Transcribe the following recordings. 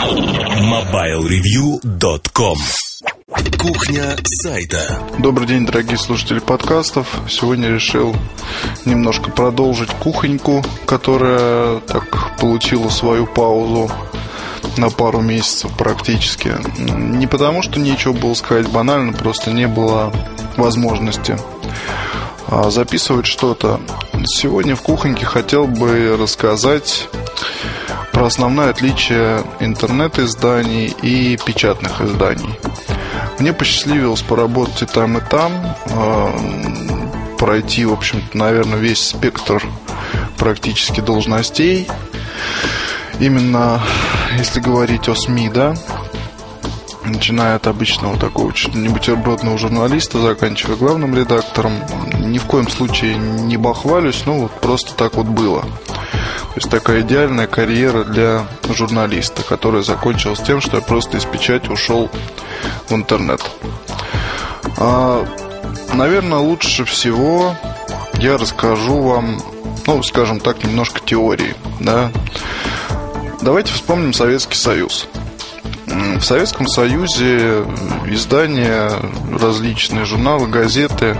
MobileReview.com Кухня сайта. Добрый день, дорогие слушатели подкастов. Сегодня решил немножко продолжить кухоньку, которая так получила свою паузу на пару месяцев практически. Не потому, что нечего было сказать банально, просто не было возможности а, записывать что-то. Сегодня в кухоньке хотел бы рассказать про основное отличие интернет-изданий и печатных изданий. Мне посчастливилось поработать и там, и там, а, пройти, в общем-то, наверное, весь спектр практически должностей. Именно если говорить о СМИ, да, начиная от обычного такого чуть не бутербродного журналиста, заканчивая главным редактором. Ни в коем случае не бахвалюсь, ну вот просто так вот было. То есть такая идеальная карьера для журналиста, которая закончилась тем, что я просто из печати ушел в интернет. А, наверное, лучше всего я расскажу вам, ну, скажем так, немножко теории, да. Давайте вспомним Советский Союз. В Советском Союзе издания, различные журналы, газеты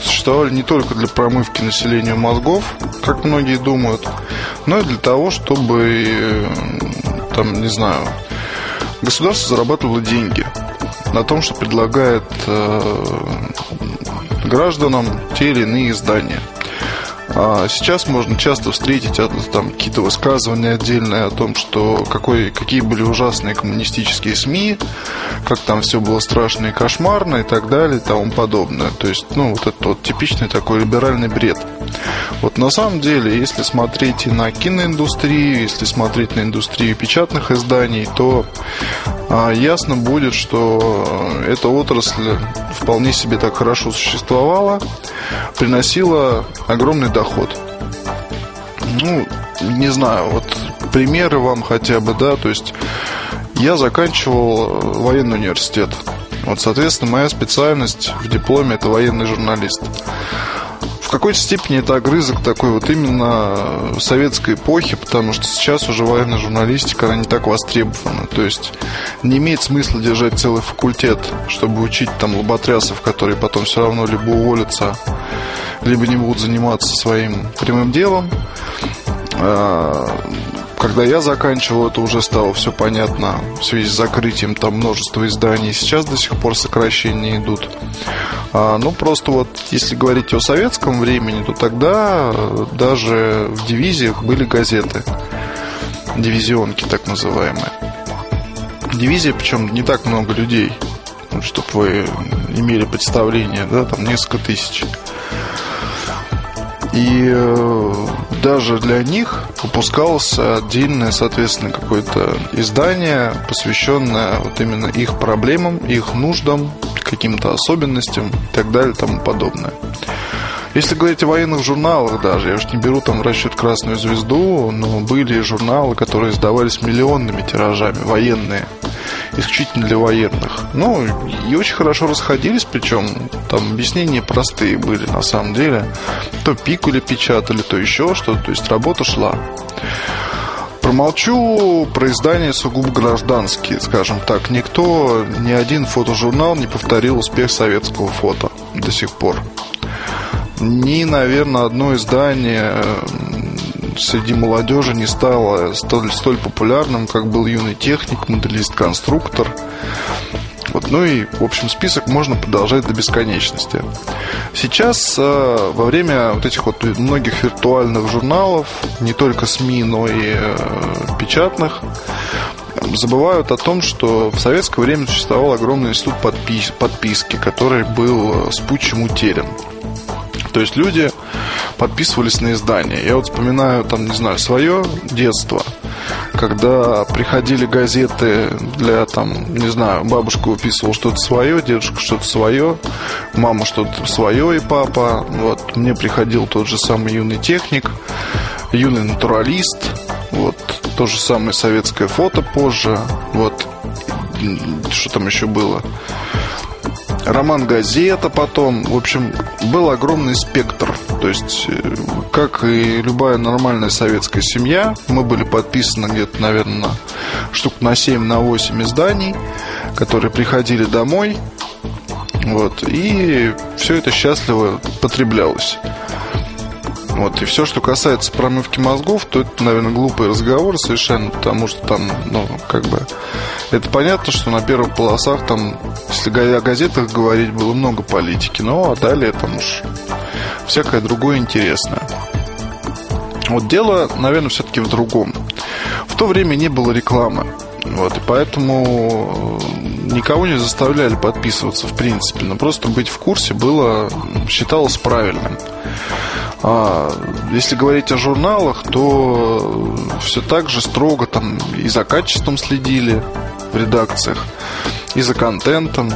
существовали не только для промывки населения мозгов, как многие думают, но и для того, чтобы, там, не знаю, государство зарабатывало деньги на том, что предлагает э, гражданам те или иные издания – а сейчас можно часто встретить там какие-то высказывания отдельные о том, что какой, какие были ужасные коммунистические СМИ, как там все было страшно и кошмарно и так далее и тому подобное. То есть, ну, вот это вот типичный такой либеральный бред. Вот на самом деле, если смотреть и на киноиндустрию, если смотреть на индустрию печатных изданий, то а, ясно будет, что эта отрасль вполне себе так хорошо существовала, приносила огромный доход доход. Ну, не знаю, вот примеры вам хотя бы, да, то есть я заканчивал военный университет. Вот, соответственно, моя специальность в дипломе это военный журналист. В какой-то степени это огрызок такой вот именно советской эпохи, потому что сейчас уже военная журналистика, она не так востребована. То есть не имеет смысла держать целый факультет, чтобы учить там лоботрясов, которые потом все равно либо уволятся, либо не будут заниматься своим прямым делом. А, когда я заканчивал, это уже стало все понятно в связи с закрытием там множества изданий. Сейчас до сих пор сокращения идут. А, ну, просто вот, если говорить о советском времени, то тогда даже в дивизиях были газеты. Дивизионки так называемые. Дивизия, причем не так много людей, чтобы вы имели представление, да, там несколько тысяч. И э, даже для них выпускалось отдельное, соответственно, какое-то издание, посвященное вот именно их проблемам, их нуждам, каким-то особенностям и так далее и тому подобное. Если говорить о военных журналах даже, я уж не беру там в расчет Красную Звезду, но были журналы, которые издавались миллионными тиражами, военные исключительно для военных. Ну, и очень хорошо расходились, причем там объяснения простые были на самом деле. То пикули печатали, то еще что-то, то есть работа шла. Промолчу про издания сугубо гражданские, скажем так. Никто, ни один фотожурнал не повторил успех советского фото до сих пор. Ни, наверное, одно издание среди молодежи не стало столь, столь популярным, как был юный техник, моделист-конструктор. Вот, ну и, в общем, список можно продолжать до бесконечности. Сейчас, э, во время вот этих вот многих виртуальных журналов, не только СМИ, но и э, печатных, забывают о том, что в советское время существовал огромный институт подпис подписки, который был с пучем утерян. То есть люди подписывались на издания. Я вот вспоминаю, там, не знаю, свое детство, когда приходили газеты для, там, не знаю, бабушка выписывала что-то свое, дедушка что-то свое, мама что-то свое и папа. Вот, мне приходил тот же самый юный техник, юный натуралист, вот, то же самое советское фото позже, вот, что там еще было. Роман «Газета» потом. В общем, был огромный спектр. То есть, э, как и любая нормальная советская семья, мы были подписаны где-то, наверное, на штук на 7, на 8 изданий, которые приходили домой. Вот, и все это счастливо потреблялось. Вот, и все, что касается промывки мозгов, то это, наверное, глупый разговор совершенно, потому что там, ну, как бы, это понятно, что на первых полосах там, если о газетах говорить, было много политики, ну, а далее там уж всякое другое интересное. Вот дело, наверное, все-таки в другом. В то время не было рекламы. Вот, и поэтому никого не заставляли подписываться, в принципе. Но просто быть в курсе было, считалось правильным. А если говорить о журналах, то все так же строго там и за качеством следили в редакциях, и за контентом,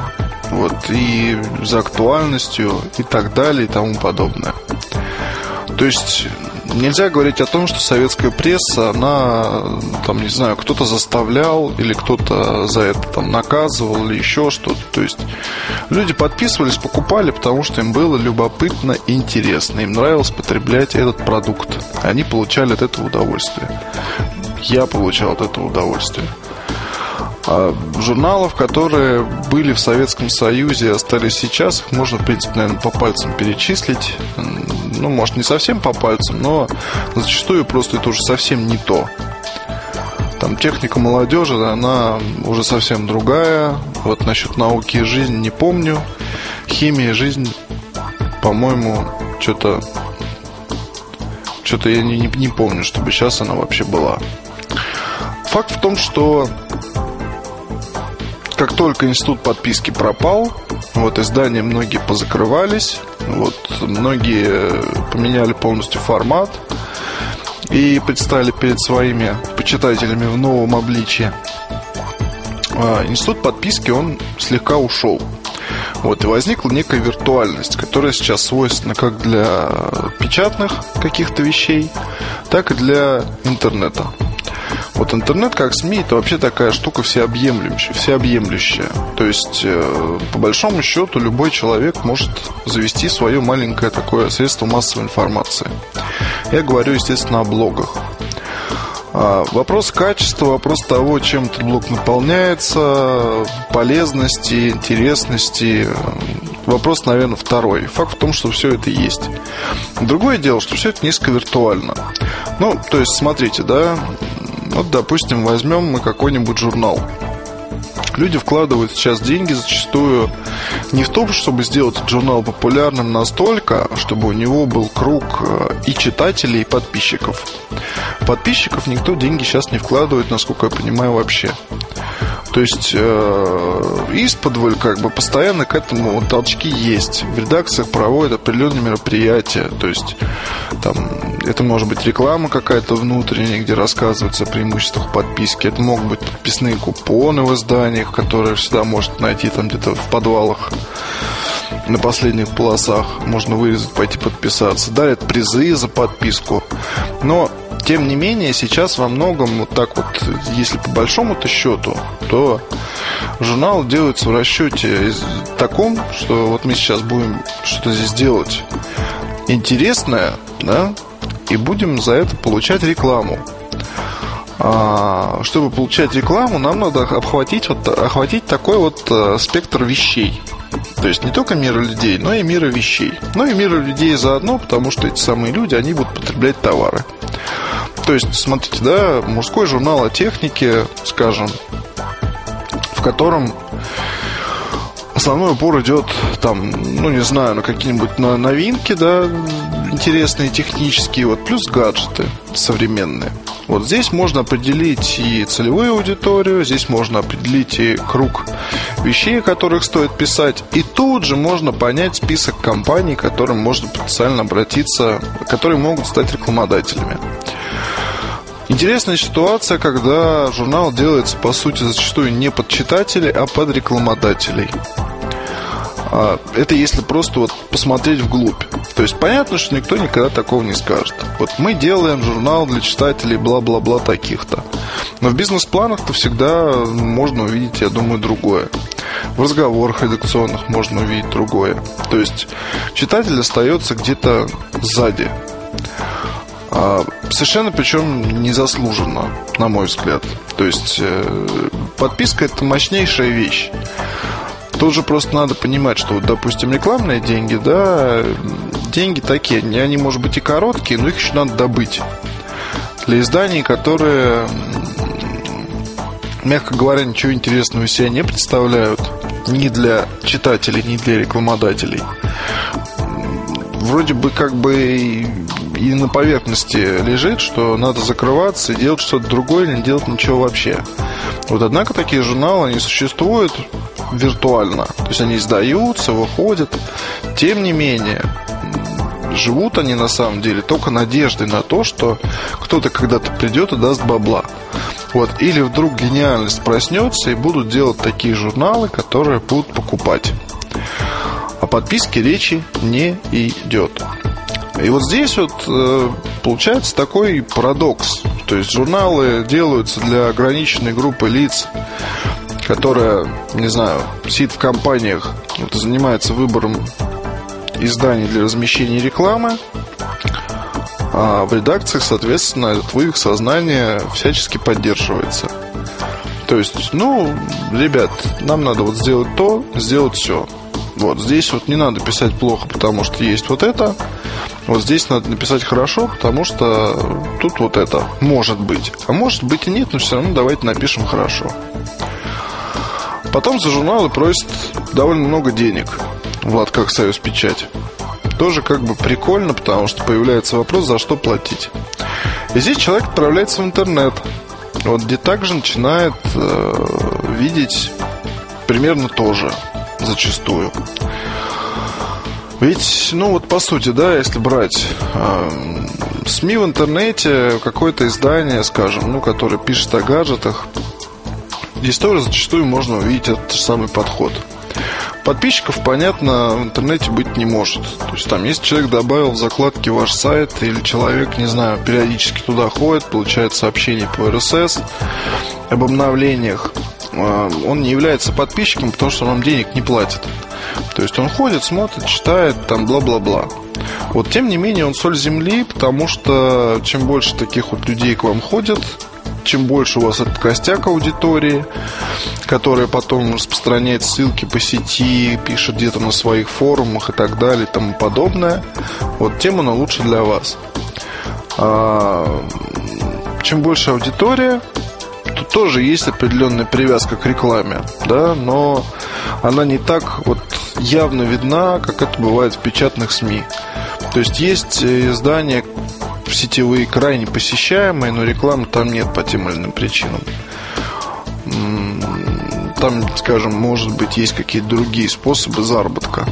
вот, и за актуальностью, и так далее, и тому подобное. То есть нельзя говорить о том, что советская пресса, она, там, не знаю, кто-то заставлял или кто-то за это там наказывал или еще что-то. То есть люди подписывались, покупали, потому что им было любопытно интересно. Им нравилось потреблять этот продукт. Они получали от этого удовольствие. Я получал от этого удовольствие. А журналов, которые были в Советском Союзе и остались сейчас, их можно, в принципе, наверное, по пальцам перечислить ну, может, не совсем по пальцам, но зачастую просто это уже совсем не то. Там техника молодежи, она уже совсем другая. Вот насчет науки и жизни не помню. Химия и жизнь, по-моему, что-то что-то я не, не, не помню, чтобы сейчас она вообще была. Факт в том, что как только институт подписки пропал, вот издания многие позакрывались, вот многие поменяли полностью формат и предстали перед своими почитателями в новом обличии. А, институт подписки, он слегка ушел. Вот, и возникла некая виртуальность, которая сейчас свойственна как для печатных каких-то вещей, так и для интернета. Вот интернет как СМИ это вообще такая штука всеобъемлющая, всеобъемлющая. То есть, э, по большому счету, любой человек может завести свое маленькое такое средство массовой информации. Я говорю, естественно, о блогах. А, вопрос качества, вопрос того, чем этот блог наполняется, полезности, интересности. Вопрос, наверное, второй. Факт в том, что все это есть. Другое дело, что все это несколько виртуально. Ну, то есть, смотрите, да, вот, допустим, возьмем мы какой-нибудь журнал. Люди вкладывают сейчас деньги зачастую не в том, чтобы сделать журнал популярным настолько, чтобы у него был круг э, и читателей, и подписчиков. Подписчиков никто деньги сейчас не вкладывает, насколько я понимаю, вообще. То есть э, из-под как бы постоянно к этому толчки есть. В редакциях проводят определенные мероприятия. То есть там это может быть реклама какая-то внутренняя, где рассказывается о преимуществах подписки. Это могут быть подписные купоны в изданиях, которые всегда можно найти там где-то в подвалах на последних полосах. Можно вырезать, пойти подписаться. Дарят призы за подписку. Но тем не менее, сейчас во многом, вот так вот, если по большому-то счету, то журнал делается в расчете таком, что вот мы сейчас будем что-то здесь делать интересное, да, и будем за это получать рекламу. А, чтобы получать рекламу, нам надо охватить, вот, охватить такой вот э, спектр вещей. То есть не только мира людей, но и мира вещей. Ну и мира людей заодно, потому что эти самые люди, они будут потреблять товары. То есть, смотрите, да, мужской журнал о технике, скажем, в котором основной упор идет там, ну не знаю, на какие-нибудь на новинки, да, интересные технические, вот плюс гаджеты современные. Вот здесь можно определить и целевую аудиторию, здесь можно определить и круг вещей, о которых стоит писать, и тут же можно понять список компаний, к которым можно потенциально обратиться, которые могут стать рекламодателями. Интересная ситуация, когда журнал делается, по сути, зачастую не под читателей, а под рекламодателей. А, это если просто вот посмотреть вглубь. То есть понятно, что никто никогда такого не скажет. Вот мы делаем журнал для читателей бла-бла-бла таких-то. Но в бизнес-планах-то всегда можно увидеть, я думаю, другое. В разговорах редакционных можно увидеть другое. То есть читатель остается где-то сзади. А, совершенно причем незаслуженно, на мой взгляд. То есть э, подписка это мощнейшая вещь. Тут же просто надо понимать, что, вот, допустим, рекламные деньги, да, деньги такие, они, может быть, и короткие, но их еще надо добыть. Для изданий, которые, мягко говоря, ничего интересного из себя не представляют ни для читателей, ни для рекламодателей. Вроде бы как бы и на поверхности лежит, что надо закрываться и делать что-то другое или не делать ничего вообще. Вот однако такие журналы, они существуют виртуально. То есть они издаются, выходят. Тем не менее, живут они на самом деле только надеждой на то, что кто-то когда-то придет и даст бабла. Вот. Или вдруг гениальность проснется и будут делать такие журналы, которые будут покупать. О подписке речи не идет. И вот здесь вот э, получается такой парадокс. То есть журналы делаются для ограниченной группы лиц, которая, не знаю, сидит в компаниях, вот, занимается выбором изданий для размещения рекламы, а в редакциях, соответственно, этот вывих сознания всячески поддерживается. То есть, ну, ребят, нам надо вот сделать то, сделать все. Вот здесь вот не надо писать плохо, потому что есть вот это. Вот здесь надо написать хорошо, потому что тут вот это может быть. А может быть и нет, но все равно давайте напишем хорошо. Потом за журналы просят довольно много денег. Влад, как Союз Печать. Тоже как бы прикольно, потому что появляется вопрос, за что платить. И здесь человек отправляется в интернет, вот где также начинает э, видеть примерно то же зачастую. Ведь, ну вот по сути, да, если брать э, СМИ в интернете, какое-то издание, скажем, ну, которое пишет о гаджетах, здесь тоже зачастую можно увидеть этот же самый подход. Подписчиков, понятно, в интернете быть не может. То есть там, если человек добавил в закладки ваш сайт, или человек, не знаю, периодически туда ходит, получает сообщения по RSS об обновлениях, а, он не является подписчиком, потому что он вам денег не платит. То есть он ходит, смотрит, читает, там бла-бла-бла. Вот тем не менее он соль земли, потому что чем больше таких вот людей к вам ходят, чем больше у вас этот костяк аудитории, которая потом распространяет ссылки по сети, пишет где-то на своих форумах и так далее и тому подобное, вот тем она лучше для вас. А, чем больше аудитория, тут тоже есть определенная привязка к рекламе, да, но она не так вот явно видна, как это бывает в печатных СМИ. То есть есть э, издания сетевые крайне посещаемые, но рекламы там нет по тем или иным причинам. Там, скажем, может быть, есть какие-то другие способы заработка.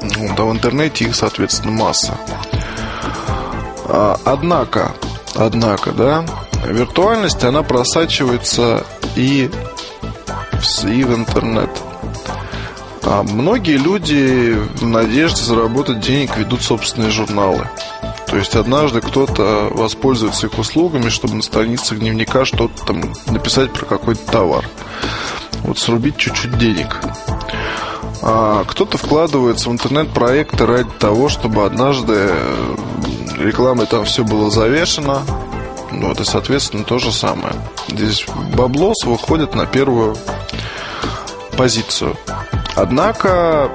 Вот, а в интернете их, соответственно, масса. А, однако, однако, да, виртуальность, она просачивается и в, и в интернет. А многие люди в надежде заработать денег ведут собственные журналы. То есть однажды кто-то воспользуется их услугами, чтобы на страницах дневника что-то там написать про какой-то товар. Вот срубить чуть-чуть денег. А кто-то вкладывается в интернет-проекты ради того, чтобы однажды рекламой там все было завешено, вот, и, соответственно, то же самое. Здесь баблос выходит на первую позицию. Однако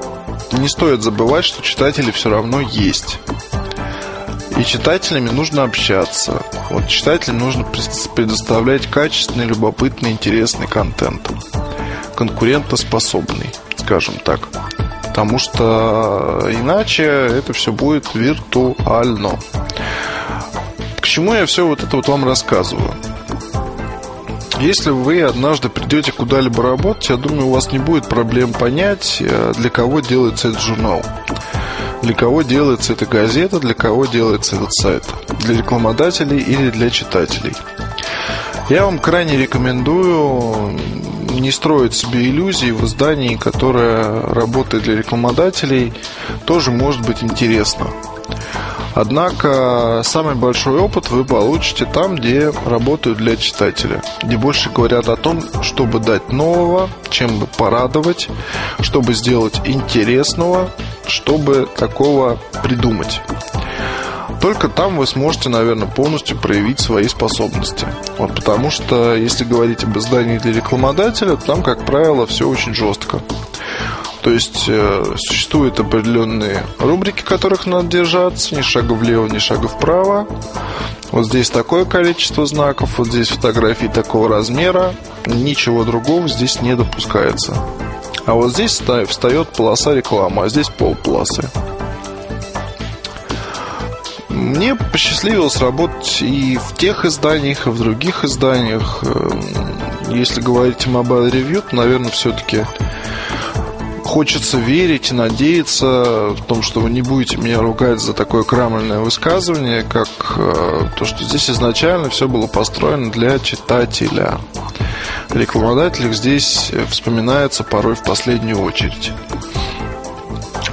не стоит забывать, что читатели все равно есть. И читателями нужно общаться. Вот читателям нужно предоставлять качественный, любопытный, интересный контент. Конкурентоспособный, скажем так. Потому что иначе это все будет виртуально чему я все вот это вот вам рассказываю? Если вы однажды придете куда-либо работать, я думаю, у вас не будет проблем понять, э, для кого делается этот журнал. Для кого делается эта газета, для кого делается этот сайт. Для рекламодателей или для читателей. Я вам крайне рекомендую не строить себе иллюзий в издании, которое работает для рекламодателей, тоже может быть интересно. Однако самый большой опыт вы получите там, где работают для читателя, где больше говорят о том, чтобы дать нового, чем бы порадовать, чтобы сделать интересного, чтобы такого придумать. Только там вы сможете, наверное, полностью проявить свои способности. Вот потому что, если говорить об издании для рекламодателя, там, как правило, все очень жестко. То есть э, существуют определенные рубрики, которых надо держаться, ни шага влево, ни шага вправо. Вот здесь такое количество знаков, вот здесь фотографии такого размера, ничего другого здесь не допускается. А вот здесь встает полоса рекламы, а здесь полполосы. Мне посчастливилось работать и в тех изданиях, и в других изданиях. Эм, если говорить о Mobile Review, то, наверное, все-таки хочется верить и надеяться в том, что вы не будете меня ругать за такое крамольное высказывание, как э, то, что здесь изначально все было построено для читателя. Рекламодатель здесь вспоминается порой в последнюю очередь.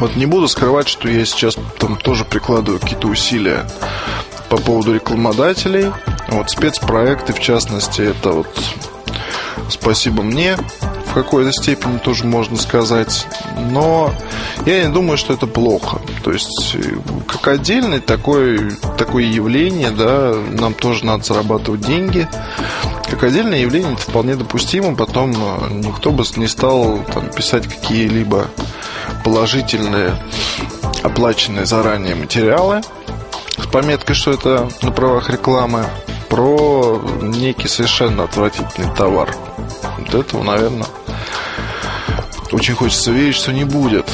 Вот не буду скрывать, что я сейчас там тоже прикладываю какие-то усилия по поводу рекламодателей. Вот спецпроекты, в частности, это вот спасибо мне в какой-то степени тоже можно сказать. Но я не думаю, что это плохо. То есть, как отдельное такое, такое явление, да, нам тоже надо зарабатывать деньги. Как отдельное явление это вполне допустимо. Потом э, никто бы не стал там, писать какие-либо положительные оплаченные заранее материалы с пометкой, что это на правах рекламы про некий совершенно отвратительный товар. Вот этого, наверное, очень хочется верить, что не будет.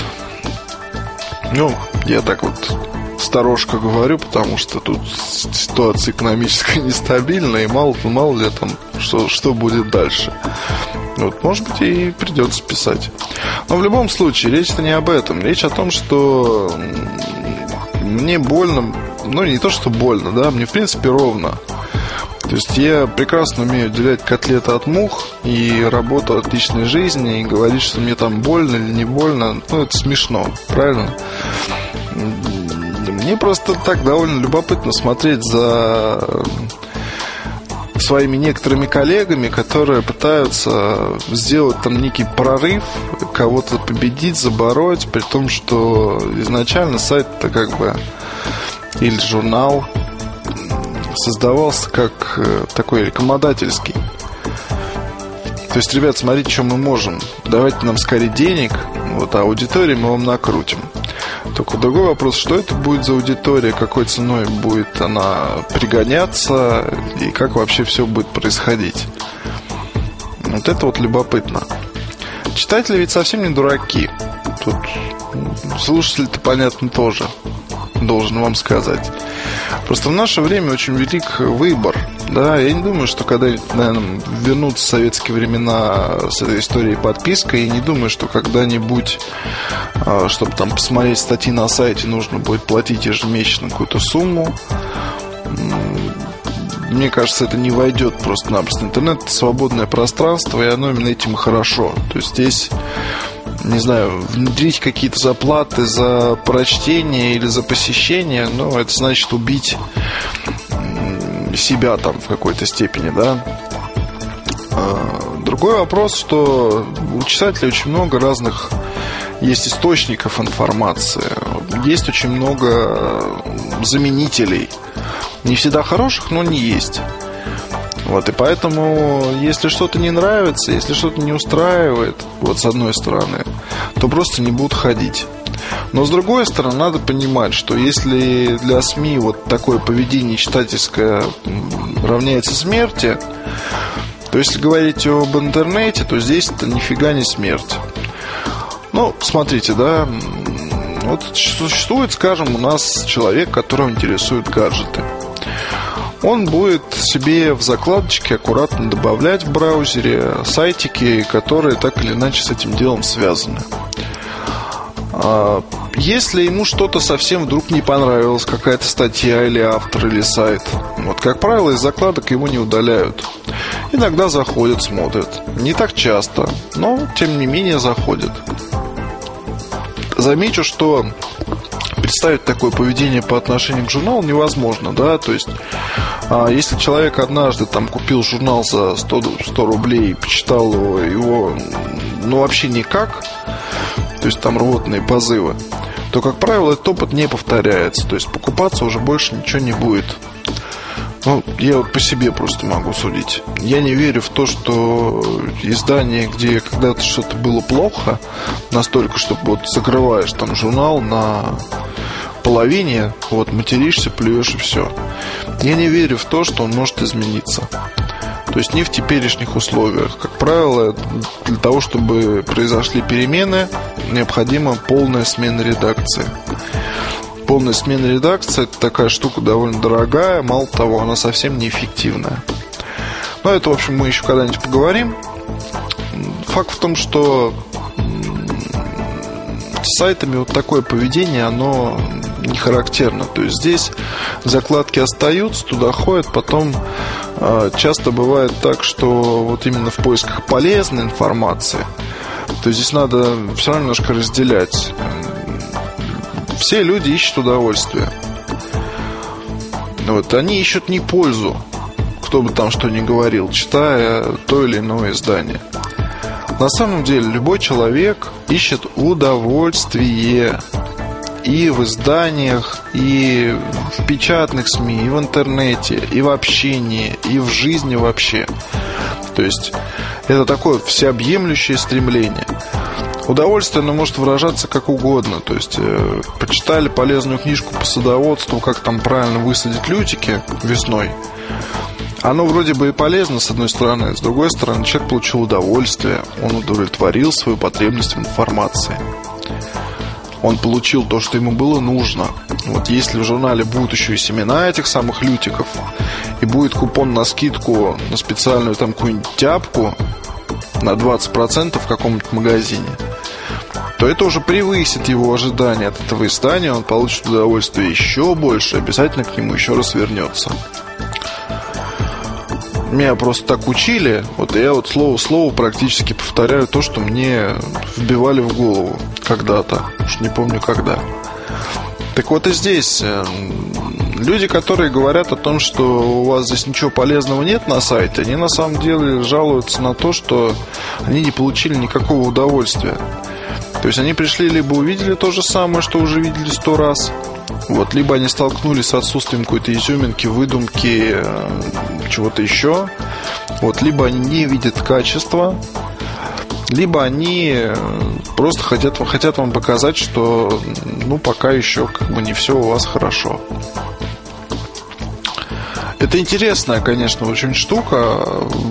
Ну, я так вот сторожка говорю, потому что тут ситуация экономическая нестабильная, и мало, мало ли там, что, что будет дальше. Вот, может быть, и придется писать. Но в любом случае, речь-то не об этом. Речь о том, что мне больно, ну, не то, что больно, да, мне, в принципе, ровно. То есть я прекрасно умею отделять котлеты от мух и работу от личной жизни и говорить, что мне там больно или не больно, ну это смешно, правильно? Мне просто так довольно любопытно смотреть за своими некоторыми коллегами, которые пытаются сделать там некий прорыв, кого-то победить, забороть, при том, что изначально сайт-то как бы или журнал создавался как э, такой рекомендательский. То есть, ребят, смотрите, что мы можем. Давайте нам скорее денег, вот, а аудитории мы вам накрутим. Только другой вопрос, что это будет за аудитория, какой ценой будет она пригоняться и как вообще все будет происходить. Вот это вот любопытно. Читатели ведь совсем не дураки. Тут слушатели-то, понятно, тоже должен вам сказать. Просто в наше время очень велик выбор. Да, я не думаю, что когда наверное, вернутся советские времена с этой историей подпиской, я не думаю, что когда-нибудь, а, чтобы там посмотреть статьи на сайте, нужно будет платить ежемесячно какую-то сумму. Мне кажется, это не войдет просто-напросто. Интернет – это свободное пространство, и оно именно этим хорошо. То есть здесь не знаю, внедрить какие-то заплаты за прочтение или за посещение, ну, это значит убить себя там в какой-то степени, да. А, другой вопрос, что у читателей очень много разных есть источников информации, есть очень много заменителей. Не всегда хороших, но не есть. Вот, и поэтому, если что-то не нравится, если что-то не устраивает, вот с одной стороны, то просто не будут ходить. Но с другой стороны, надо понимать, что если для СМИ вот такое поведение читательское равняется смерти, то если говорить об интернете, то здесь это нифига не смерть. Ну, смотрите, да, вот существует, скажем, у нас человек, которого интересуют гаджеты он будет себе в закладочке аккуратно добавлять в браузере сайтики, которые так или иначе с этим делом связаны. А, если ему что-то совсем вдруг не понравилось, какая-то статья или автор, или сайт, вот, как правило, из закладок его не удаляют. Иногда заходят, смотрят. Не так часто, но, тем не менее, заходят. Замечу, что представить такое поведение по отношению к журналу невозможно, да, то есть а если человек однажды там купил журнал за 100, 100 рублей, почитал его, его ну вообще никак, то есть там рвотные позывы, то, как правило, этот опыт не повторяется. То есть покупаться уже больше ничего не будет. Ну, я вот по себе просто могу судить. Я не верю в то, что издание, где когда-то что-то было плохо, настолько, что вот закрываешь там журнал на половине, вот материшься, плюешь и все. Я не верю в то, что он может измениться. То есть не в теперешних условиях. Как правило, для того, чтобы произошли перемены, необходима полная смена редакции. Полная смена редакции – это такая штука довольно дорогая, мало того, она совсем неэффективная. Но это, в общем, мы еще когда-нибудь поговорим. Факт в том, что с сайтами вот такое поведение, оно не характерно. То есть здесь закладки остаются, туда ходят, потом э, часто бывает так, что вот именно в поисках полезной информации, то есть здесь надо все равно немножко разделять. Все люди ищут удовольствие. Вот, они ищут не пользу, кто бы там что ни говорил, читая то или иное издание. На самом деле любой человек ищет удовольствие и в изданиях, и в печатных СМИ, и в интернете, и в общении, и в жизни вообще. То есть это такое всеобъемлющее стремление. Удовольствие, оно может выражаться как угодно. То есть, э, почитали полезную книжку по садоводству, как там правильно высадить лютики весной. Оно вроде бы и полезно, с одной стороны. С другой стороны, человек получил удовольствие. Он удовлетворил свою потребность в информации он получил то, что ему было нужно. Вот если в журнале будут еще и семена этих самых лютиков, и будет купон на скидку на специальную там какую-нибудь тяпку на 20% в каком-нибудь магазине, то это уже превысит его ожидания от этого издания, он получит удовольствие еще больше, обязательно к нему еще раз вернется. Меня просто так учили, вот я вот слово в слово практически повторяю то, что мне вбивали в голову когда-то, уж не помню когда. Так вот и здесь э, люди, которые говорят о том, что у вас здесь ничего полезного нет на сайте, они на самом деле жалуются на то, что они не получили никакого удовольствия. То есть они пришли, либо увидели то же самое, что уже видели сто раз, вот, либо они столкнулись с отсутствием какой-то изюминки, выдумки, э, чего-то еще. Вот, либо они не видят качества, либо они э, просто хотят, хотят вам показать, что ну пока еще как бы не все у вас хорошо. Это интересная, конечно, очень штука.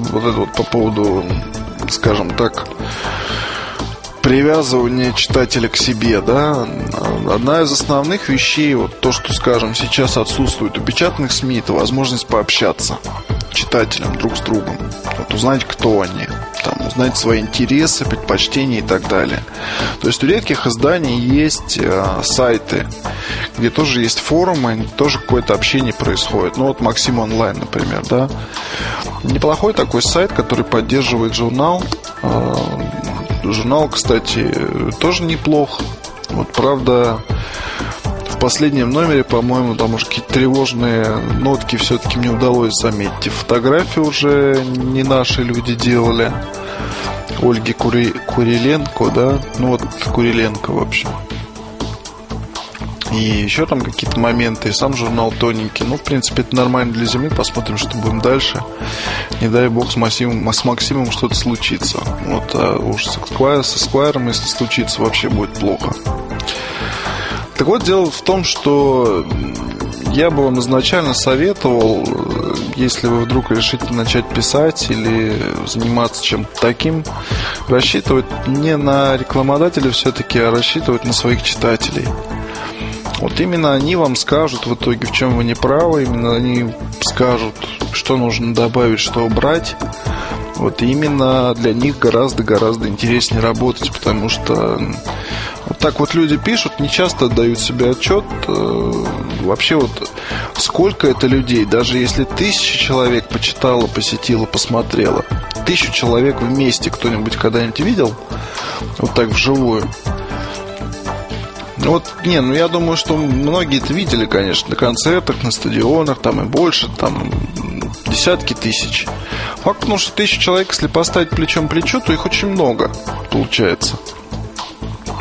Вот это вот по поводу, скажем так, привязывание читателя к себе, да, одна из основных вещей, вот то, что, скажем, сейчас отсутствует у печатных СМИ, это возможность пообщаться читателям друг с другом, вот узнать, кто они, там, узнать свои интересы, предпочтения и так далее. То есть у редких изданий есть э, сайты, где тоже есть форумы, тоже какое-то общение происходит. Ну вот Максим онлайн, например, да. Неплохой такой сайт, который поддерживает журнал. Э, Журнал, кстати, тоже неплох. Вот, правда, в последнем номере, по-моему, там уже какие-то тревожные нотки все-таки мне удалось заметить. Фотографии уже не наши люди делали. Ольги Кури... Куриленко, да? Ну вот Куриленко, в общем. И еще там какие-то моменты. И сам журнал тоненький. Ну, в принципе, это нормально для зимы. Посмотрим, что будем дальше. Не дай бог с Максимом, с Максимом что-то случится. Вот, а уж с Esquire, с Esquire, если случится, вообще будет плохо. Так вот, дело в том, что я бы вам изначально советовал, если вы вдруг решите начать писать или заниматься чем-то таким, рассчитывать не на рекламодателя все-таки, а рассчитывать на своих читателей. Вот именно они вам скажут в итоге, в чем вы не правы, именно они скажут, что нужно добавить, что убрать. Вот именно для них гораздо-гораздо интереснее работать, потому что вот так вот люди пишут, не часто отдают себе отчет. Э, вообще вот сколько это людей, даже если тысяча человек почитала, посетила, посмотрела, тысячу человек вместе кто-нибудь когда-нибудь видел, вот так вживую, Вот, не, ну я думаю, что многие это видели, конечно, на концертах, на стадионах, там и больше, там десятки тысяч. Факт, потому что тысяча человек, если поставить плечом плечо, то их очень много получается.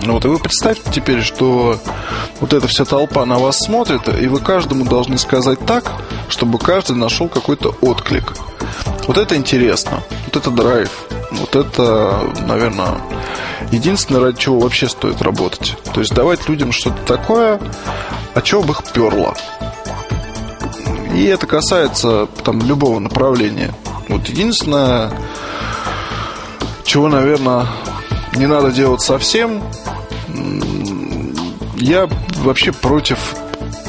Вот, и вы представьте теперь, что вот эта вся толпа на вас смотрит, и вы каждому должны сказать так, чтобы каждый нашел какой-то отклик. Вот это интересно, вот это драйв, вот это, наверное, единственное, ради чего вообще стоит работать. То есть давать людям что-то такое, о чем бы их перло. И это касается там любого направления. Вот единственное, чего, наверное, не надо делать совсем, я вообще против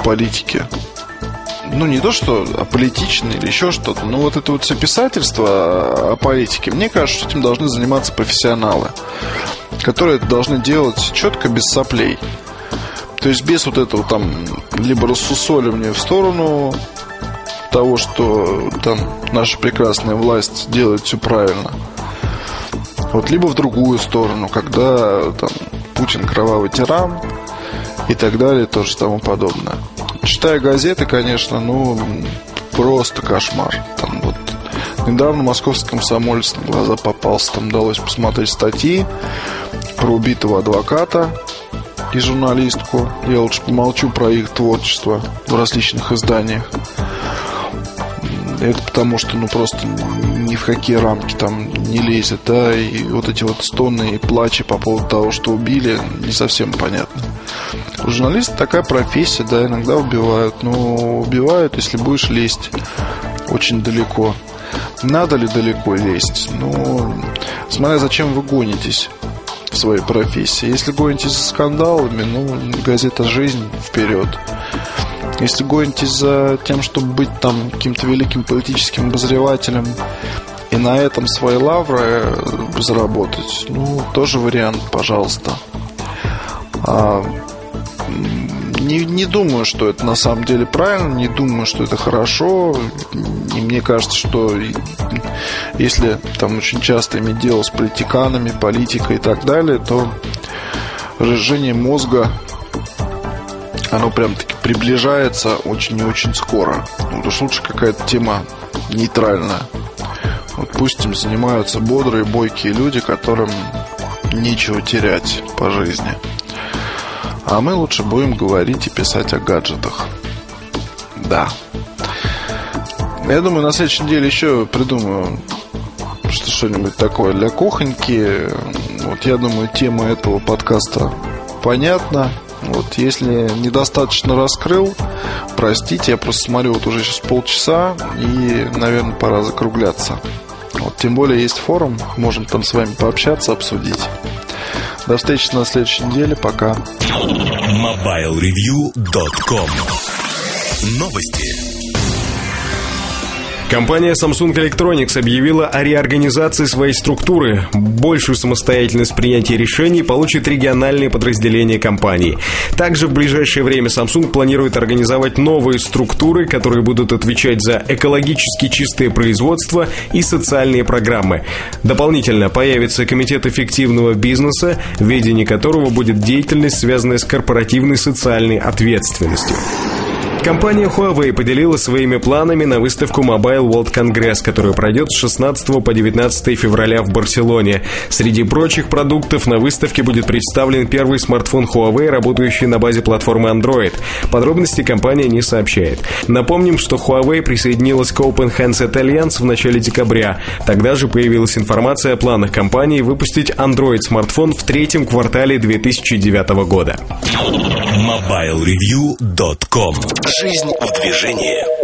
политики. Ну, не то, что аполитичный или еще что-то, но вот это вот все писательство о политике, мне кажется, что этим должны заниматься профессионалы, которые это должны делать четко, без соплей. То есть без вот этого там либо рассусоливания в сторону того, что там наша прекрасная власть делает все правильно. Вот либо в другую сторону, когда там Путин кровавый тиран, и так далее, то же тому подобное. Читая газеты, конечно, ну, просто кошмар. Там вот недавно московский комсомолец на глаза попался, там удалось посмотреть статьи про убитого адвоката и журналистку. Я лучше помолчу про их творчество в различных изданиях. Это потому, что ну просто ни в какие рамки там не лезет, да, и вот эти вот стоны и плачи по поводу того, что убили, не совсем понятно. Журналист такая профессия, да, иногда убивают, но убивают, если будешь лезть очень далеко. Надо ли далеко лезть? Ну, смотря зачем вы гонитесь в своей профессии. Если гонитесь за скандалами, ну, газета «Жизнь» вперед. Если гонитесь за тем, чтобы быть там каким-то великим политическим обозревателем и на этом свои лавры заработать, ну, тоже вариант, пожалуйста. А, не, не думаю, что это на самом деле правильно, не думаю, что это хорошо. И мне кажется, что если там очень часто иметь дело с политиканами, политикой и так далее, то разжижение мозга оно прям таки приближается очень и очень скоро. Ну, что лучше какая-то тема нейтральная. Вот пусть им занимаются бодрые, бойкие люди, которым нечего терять по жизни. А мы лучше будем говорить и писать о гаджетах. Да. Я думаю, на следующей неделе еще придумаю что что-нибудь такое для кухоньки. Вот я думаю, тема этого подкаста понятна. Вот если недостаточно раскрыл, простите, я просто смотрю вот уже сейчас полчаса и, наверное, пора закругляться. Вот, тем более есть форум, можем там с вами пообщаться, обсудить. До встречи на следующей неделе. Пока. MobileReview.com Новости. Компания Samsung Electronics объявила о реорганизации своей структуры. Большую самостоятельность принятия решений получат региональные подразделения компании. Также в ближайшее время Samsung планирует организовать новые структуры, которые будут отвечать за экологически чистое производство и социальные программы. Дополнительно появится Комитет эффективного бизнеса, в ведении которого будет деятельность, связанная с корпоративной социальной ответственностью. Компания Huawei поделилась своими планами на выставку Mobile World Congress, которая пройдет с 16 по 19 февраля в Барселоне. Среди прочих продуктов на выставке будет представлен первый смартфон Huawei, работающий на базе платформы Android. Подробности компания не сообщает. Напомним, что Huawei присоединилась к Open Handset Alliance в начале декабря. Тогда же появилась информация о планах компании выпустить Android-смартфон в третьем квартале 2009 года. MobileReview.com Жизнь в движении.